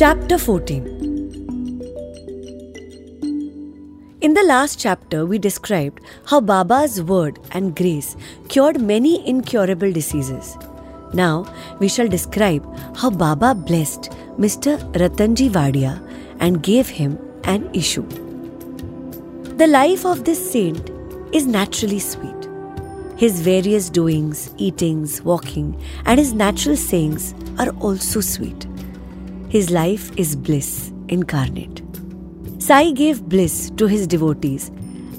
Chapter 14 In the last chapter, we described how Baba's word and grace cured many incurable diseases. Now, we shall describe how Baba blessed Mr. Ratanji Wadia and gave him an issue. The life of this saint is naturally sweet. His various doings, eatings, walking, and his natural sayings are also sweet. His life is bliss incarnate. Sai gave bliss to his devotees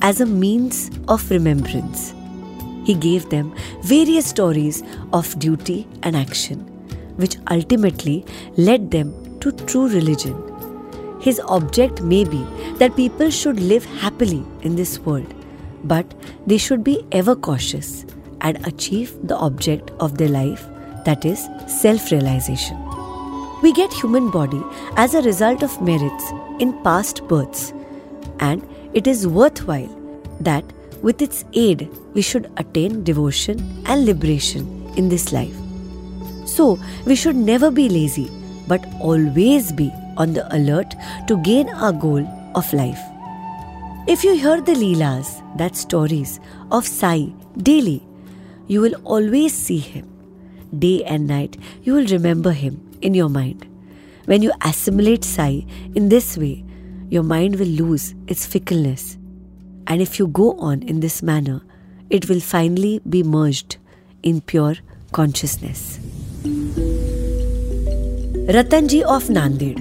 as a means of remembrance. He gave them various stories of duty and action, which ultimately led them to true religion. His object may be that people should live happily in this world, but they should be ever cautious and achieve the object of their life, that is, self realization. We get human body as a result of merits in past births, and it is worthwhile that with its aid we should attain devotion and liberation in this life. So, we should never be lazy but always be on the alert to gain our goal of life. If you hear the Leelas, that stories of Sai daily, you will always see him. Day and night, you will remember him in your mind. When you assimilate Sai in this way, your mind will lose its fickleness. And if you go on in this manner, it will finally be merged in pure consciousness. Ratanji of Nanded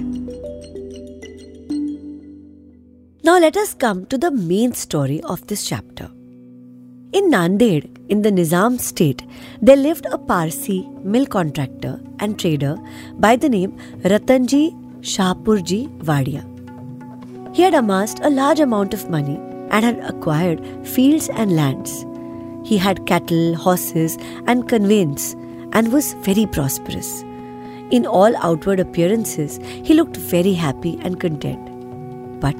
Now let us come to the main story of this chapter. In Nanded, in the Nizam state, there lived a Parsi mill contractor and trader by the name Ratanji Shahpurji Wadia. He had amassed a large amount of money and had acquired fields and lands. He had cattle, horses, and conveyance and was very prosperous. In all outward appearances, he looked very happy and content. But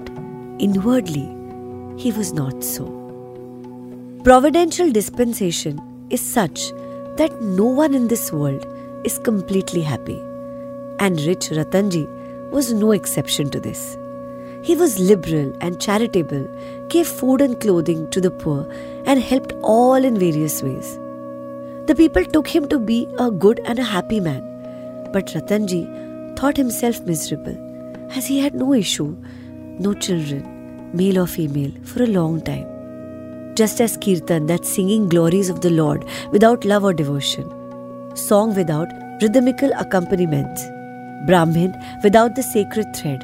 inwardly, he was not so. Providential dispensation is such that no one in this world is completely happy. And rich Ratanji was no exception to this. He was liberal and charitable, gave food and clothing to the poor, and helped all in various ways. The people took him to be a good and a happy man, but Ratanji thought himself miserable as he had no issue, no children, male or female, for a long time just as Kirtan, that singing glories of the Lord without love or devotion, song without rhythmical accompaniments, Brahmin without the sacred thread,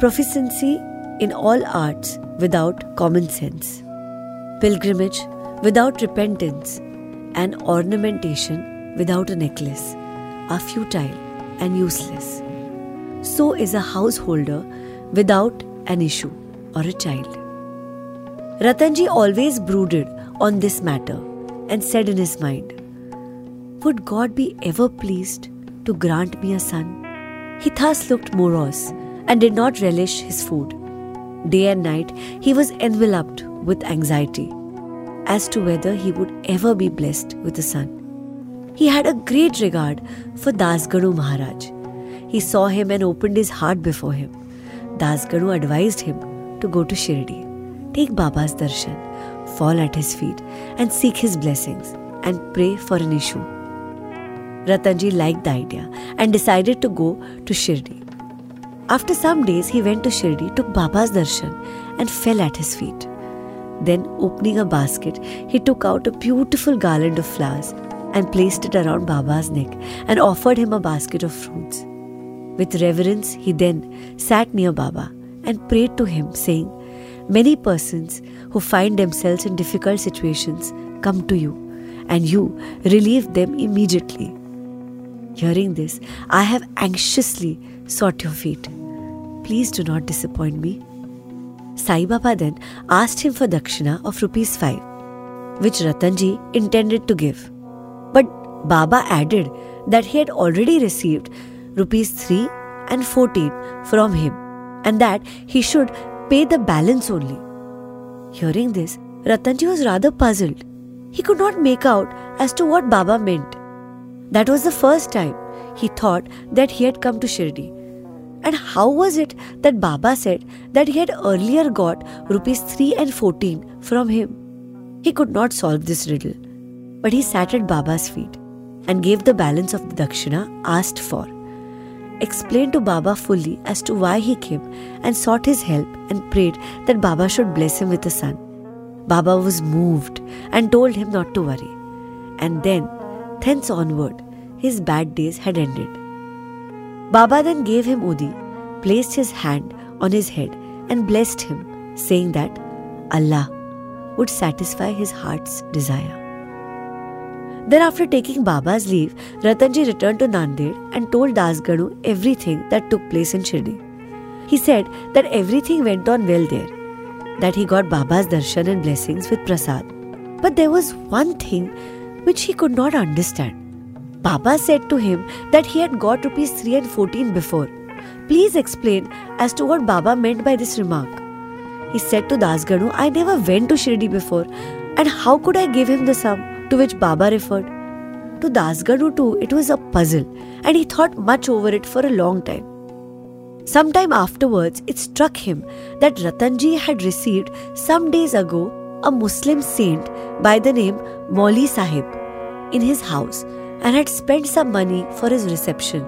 proficiency in all arts without common sense, pilgrimage without repentance, and ornamentation without a necklace are futile and useless. So is a householder without an issue or a child. Ratanji always brooded on this matter and said in his mind, Would God be ever pleased to grant me a son? He thus looked morose and did not relish his food. Day and night he was enveloped with anxiety as to whether he would ever be blessed with a son. He had a great regard for Dasganu Maharaj. He saw him and opened his heart before him. Dasganu advised him to go to Shirdi take Baba's darshan, fall at his feet, and seek his blessings and pray for an issue. Ratanji liked the idea and decided to go to Shirdi. After some days, he went to Shirdi, took Baba's darshan, and fell at his feet. Then, opening a basket, he took out a beautiful garland of flowers and placed it around Baba's neck and offered him a basket of fruits. With reverence, he then sat near Baba and prayed to him, saying, Many persons who find themselves in difficult situations come to you and you relieve them immediately. Hearing this, I have anxiously sought your feet. Please do not disappoint me. Sai Baba then asked him for dakshina of rupees 5, which Ratanji intended to give. But Baba added that he had already received rupees 3 and 14 from him and that he should pay the balance only. Hearing this, Ratanji was rather puzzled. He could not make out as to what Baba meant. That was the first time he thought that he had come to Shirdi. And how was it that Baba said that he had earlier got rupees 3 and 14 from him? He could not solve this riddle, but he sat at Baba's feet and gave the balance of the dakshina asked for. Explained to Baba fully as to why he came and sought his help and prayed that Baba should bless him with a son. Baba was moved and told him not to worry. And then, thence onward, his bad days had ended. Baba then gave him Udi, placed his hand on his head, and blessed him, saying that Allah would satisfy his heart's desire. Then, after taking Baba's leave, Ratanji returned to Nanded and told Dasganu everything that took place in Shirdi. He said that everything went on well there, that he got Baba's darshan and blessings with prasad. But there was one thing which he could not understand. Baba said to him that he had got rupees 3 and 14 before. Please explain as to what Baba meant by this remark. He said to Dasganu, I never went to Shirdi before, and how could I give him the sum? To which Baba referred. To Dasganu too, it was a puzzle, and he thought much over it for a long time. Sometime afterwards, it struck him that Ratanji had received some days ago a Muslim saint by the name Mauli Sahib in his house and had spent some money for his reception.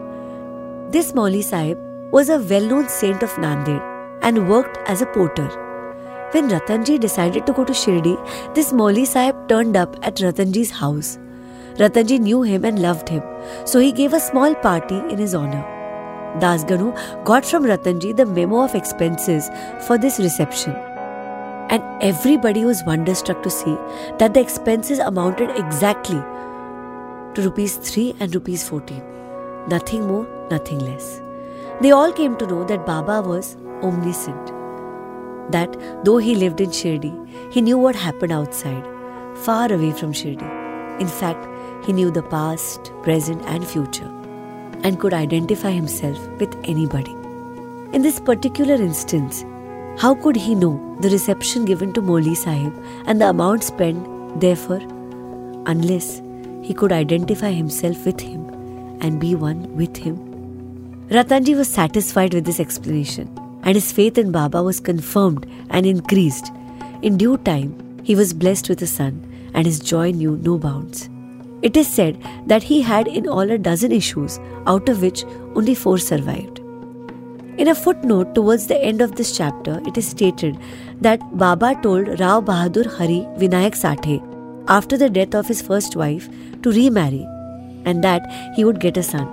This Mauli Sahib was a well known saint of Nanded and worked as a porter. When Ratanji decided to go to Shirdi, this Mauli Sahib turned up at Ratanji's house. Ratanji knew him and loved him, so he gave a small party in his honor. Dasganu got from Ratanji the memo of expenses for this reception. And everybody was wonderstruck to see that the expenses amounted exactly to rupees 3 and rupees 14. Nothing more, nothing less. They all came to know that Baba was omniscient that though he lived in Shirdi, he knew what happened outside, far away from Shirdi. In fact, he knew the past, present, and future, and could identify himself with anybody. In this particular instance, how could he know the reception given to Mauli Sahib and the amount spent therefore, unless he could identify himself with him and be one with him? Ratanji was satisfied with this explanation and his faith in Baba was confirmed and increased. In due time, he was blessed with a son, and his joy knew no bounds. It is said that he had in all a dozen issues, out of which only four survived. In a footnote towards the end of this chapter, it is stated that Baba told Rao Bahadur Hari Vinayak Sathe after the death of his first wife to remarry and that he would get a son.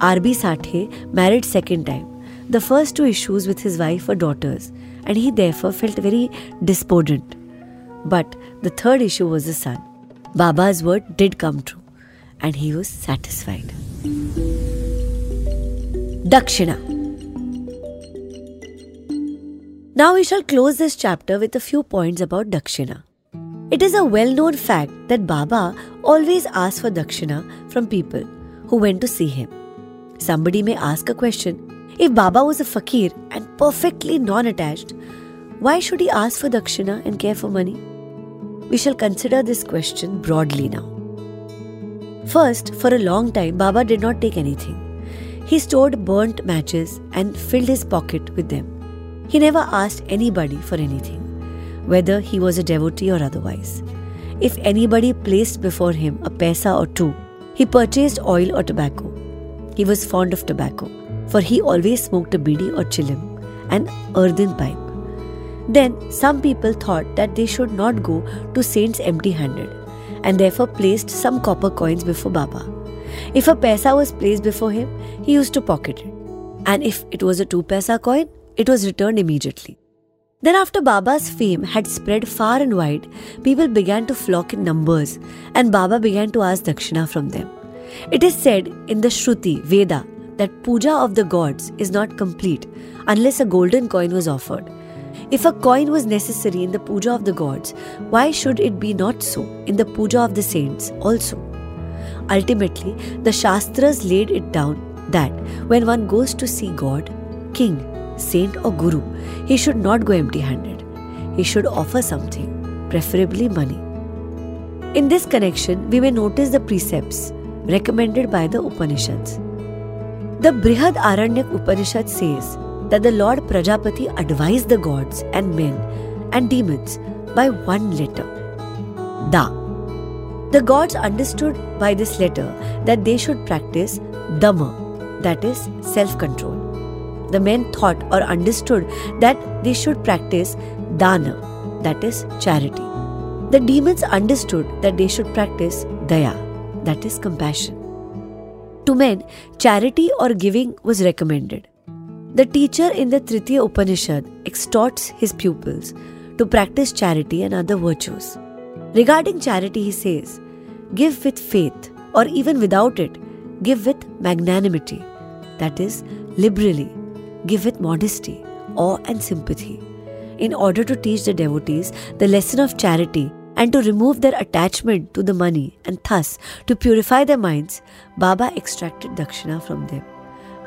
R.B. Sathe married second time the first two issues with his wife were daughters, and he therefore felt very despondent. But the third issue was a son. Baba's word did come true, and he was satisfied. Dakshina. Now we shall close this chapter with a few points about Dakshina. It is a well known fact that Baba always asked for Dakshina from people who went to see him. Somebody may ask a question if Baba was a fakir and perfectly non attached, why should he ask for dakshina and care for money? We shall consider this question broadly now. First, for a long time, Baba did not take anything. He stored burnt matches and filled his pocket with them. He never asked anybody for anything, whether he was a devotee or otherwise. If anybody placed before him a paisa or two, he purchased oil or tobacco. He was fond of tobacco for he always smoked a bidi or chilim, an earthen pipe. Then some people thought that they should not go to saints empty handed and therefore placed some copper coins before Baba. If a paisa was placed before him, he used to pocket it. And if it was a two paisa coin, it was returned immediately. Then, after Baba's fame had spread far and wide, people began to flock in numbers, and Baba began to ask dakshina from them. It is said in the Shruti, Veda, that puja of the gods is not complete unless a golden coin was offered. If a coin was necessary in the puja of the gods, why should it be not so in the puja of the saints also? Ultimately, the Shastras laid it down that when one goes to see God, king, saint, or guru, he should not go empty handed. He should offer something, preferably money. In this connection, we may notice the precepts recommended by the Upanishads. The Brihad Aranyak Upanishad says that the Lord Prajapati advised the gods and men and demons by one letter, Da. The gods understood by this letter that they should practice Dama, that is self control. The men thought or understood that they should practice Dana, that is charity. The demons understood that they should practice Daya, that is compassion. To men, charity or giving was recommended. The teacher in the Taittiriya Upanishad exhorts his pupils to practice charity and other virtues. Regarding charity, he says, Give with faith, or even without it, give with magnanimity, that is, liberally, give with modesty, awe, and sympathy. In order to teach the devotees the lesson of charity and to remove their attachment to the money and thus to purify their minds, Baba extracted dakshina from them.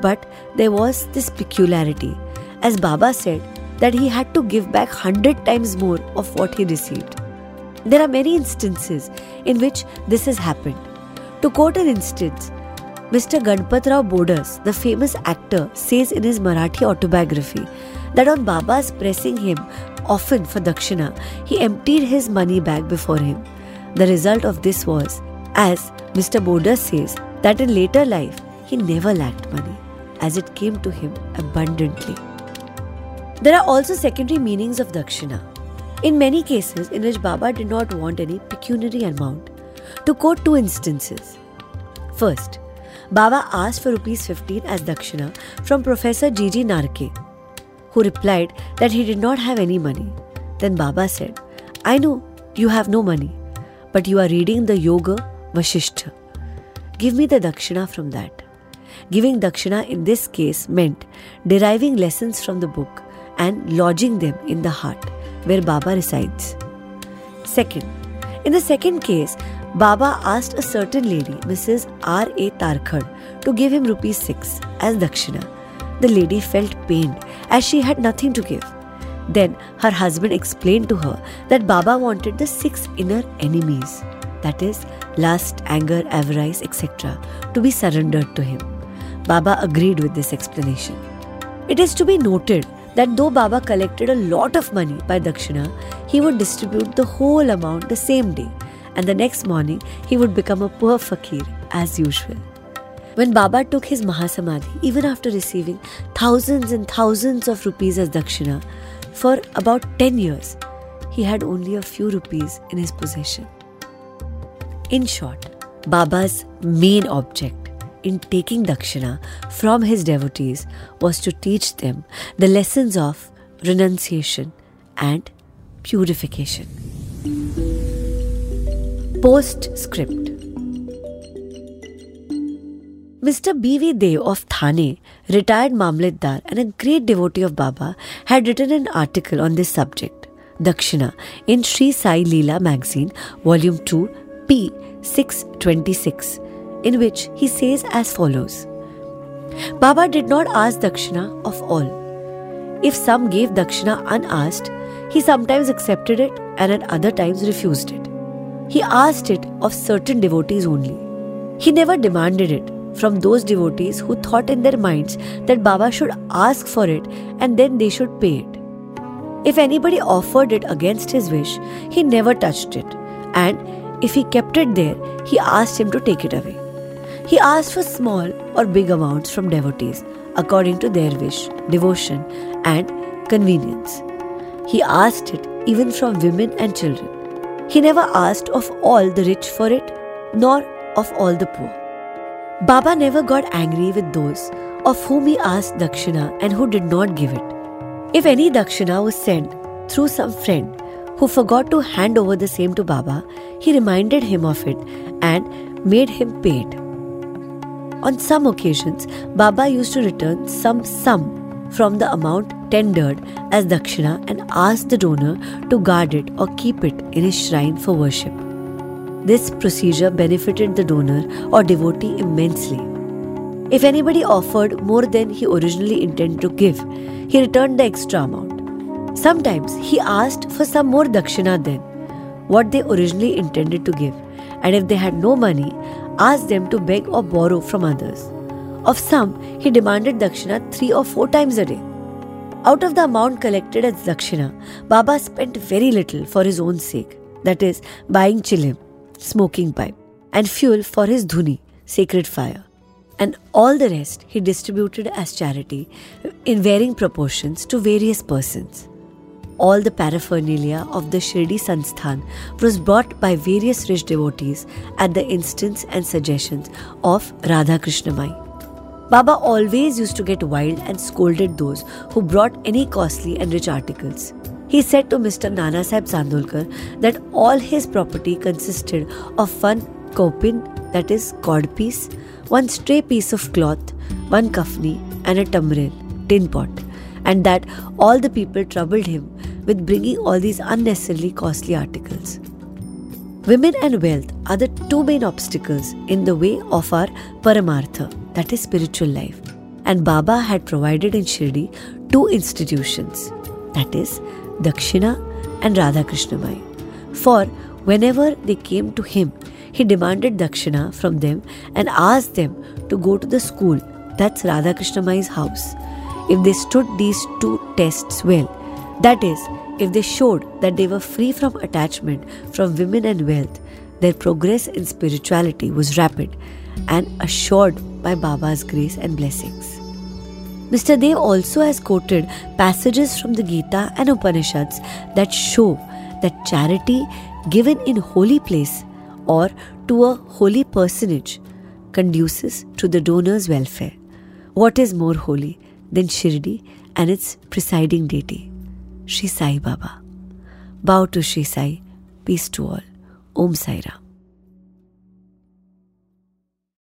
But there was this peculiarity, as Baba said that he had to give back hundred times more of what he received. There are many instances in which this has happened. To quote an instance, Mr. Ganpatrao Bodas, the famous actor, says in his Marathi autobiography that on Baba's pressing him often for dakshina, he emptied his money bag before him. The result of this was, as Mr. Boda says, that in later life he never lacked money, as it came to him abundantly. There are also secondary meanings of dakshina. In many cases in which Baba did not want any pecuniary amount. To quote two instances. First, Baba asked for rupees 15 as dakshina from Professor G.G. Narke, who replied that he did not have any money. Then Baba said, I know you have no money, but you are reading the Yoga Vasishtha. Give me the dakshina from that. Giving dakshina in this case meant deriving lessons from the book and lodging them in the heart where Baba resides. Second, in the second case, Baba asked a certain lady, Mrs. R. A. Tarkhad, to give him rupees 6 as dakshina. The lady felt pained as she had nothing to give. Then her husband explained to her that Baba wanted the six inner enemies that is, lust, anger, avarice, etc., to be surrendered to him. Baba agreed with this explanation. It is to be noted that though Baba collected a lot of money by Dakshina, he would distribute the whole amount the same day, and the next morning he would become a poor fakir as usual. When Baba took his Mahasamadhi, even after receiving thousands and thousands of rupees as Dakshina, for about 10 years, he had only a few rupees in his possession. In short, Baba's main object in taking dakshina from his devotees was to teach them the lessons of renunciation and purification. Postscript Mr. B.V. Dev of Thane, retired Mamletdar and a great devotee of Baba, had written an article on this subject, Dakshina, in Sri Sai Leela magazine, volume 2, p. 626 in which he says as follows Baba did not ask Dakshina of all. If some gave Dakshina unasked, he sometimes accepted it and at other times refused it. He asked it of certain devotees only. He never demanded it from those devotees who thought in their minds that Baba should ask for it and then they should pay it. If anybody offered it against his wish, he never touched it, and if he kept it there, he asked him to take it away. He asked for small or big amounts from devotees according to their wish, devotion, and convenience. He asked it even from women and children. He never asked of all the rich for it, nor of all the poor. Baba never got angry with those of whom he asked dakshina and who did not give it. If any dakshina was sent through some friend who forgot to hand over the same to Baba, he reminded him of it and made him pay it. On some occasions, Baba used to return some sum from the amount tendered as dakshina and ask the donor to guard it or keep it in his shrine for worship. This procedure benefited the donor or devotee immensely. If anybody offered more than he originally intended to give, he returned the extra amount. Sometimes he asked for some more dakshina than what they originally intended to give, and if they had no money, asked them to beg or borrow from others. Of some, he demanded dakshina three or four times a day. Out of the amount collected as dakshina, Baba spent very little for his own sake, that is, buying chilim, smoking pipe, and fuel for his dhuni, sacred fire. And all the rest he distributed as charity in varying proportions to various persons. All the paraphernalia of the Shirdi Sansthan was brought by various rich devotees at the instance and suggestions of Radha Krishnamai. Baba always used to get wild and scolded those who brought any costly and rich articles. He said to Mr. Nana Sahib Chandorkar that all his property consisted of one kopin, that is, cord piece, one stray piece of cloth, one kafni, and a tamril, tin pot, and that all the people troubled him with bringing all these unnecessarily costly articles. Women and wealth are the two main obstacles in the way of our paramartha, that is spiritual life. And Baba had provided in Shirdi two institutions, that is Dakshina and Radha Krishnamai. For whenever they came to him, he demanded Dakshina from them and asked them to go to the school, that's Radha Krishnamai's house. If they stood these two tests well, that is, if they showed that they were free from attachment from women and wealth, their progress in spirituality was rapid and assured by Baba's grace and blessings. Mr. Dev also has quoted passages from the Gita and Upanishads that show that charity given in holy place or to a holy personage conduces to the donor's welfare. What is more holy than Shirdi and its presiding deity? Sri Sai Baba. Bow to Sri Sai. Peace to all. Om Sai Ram.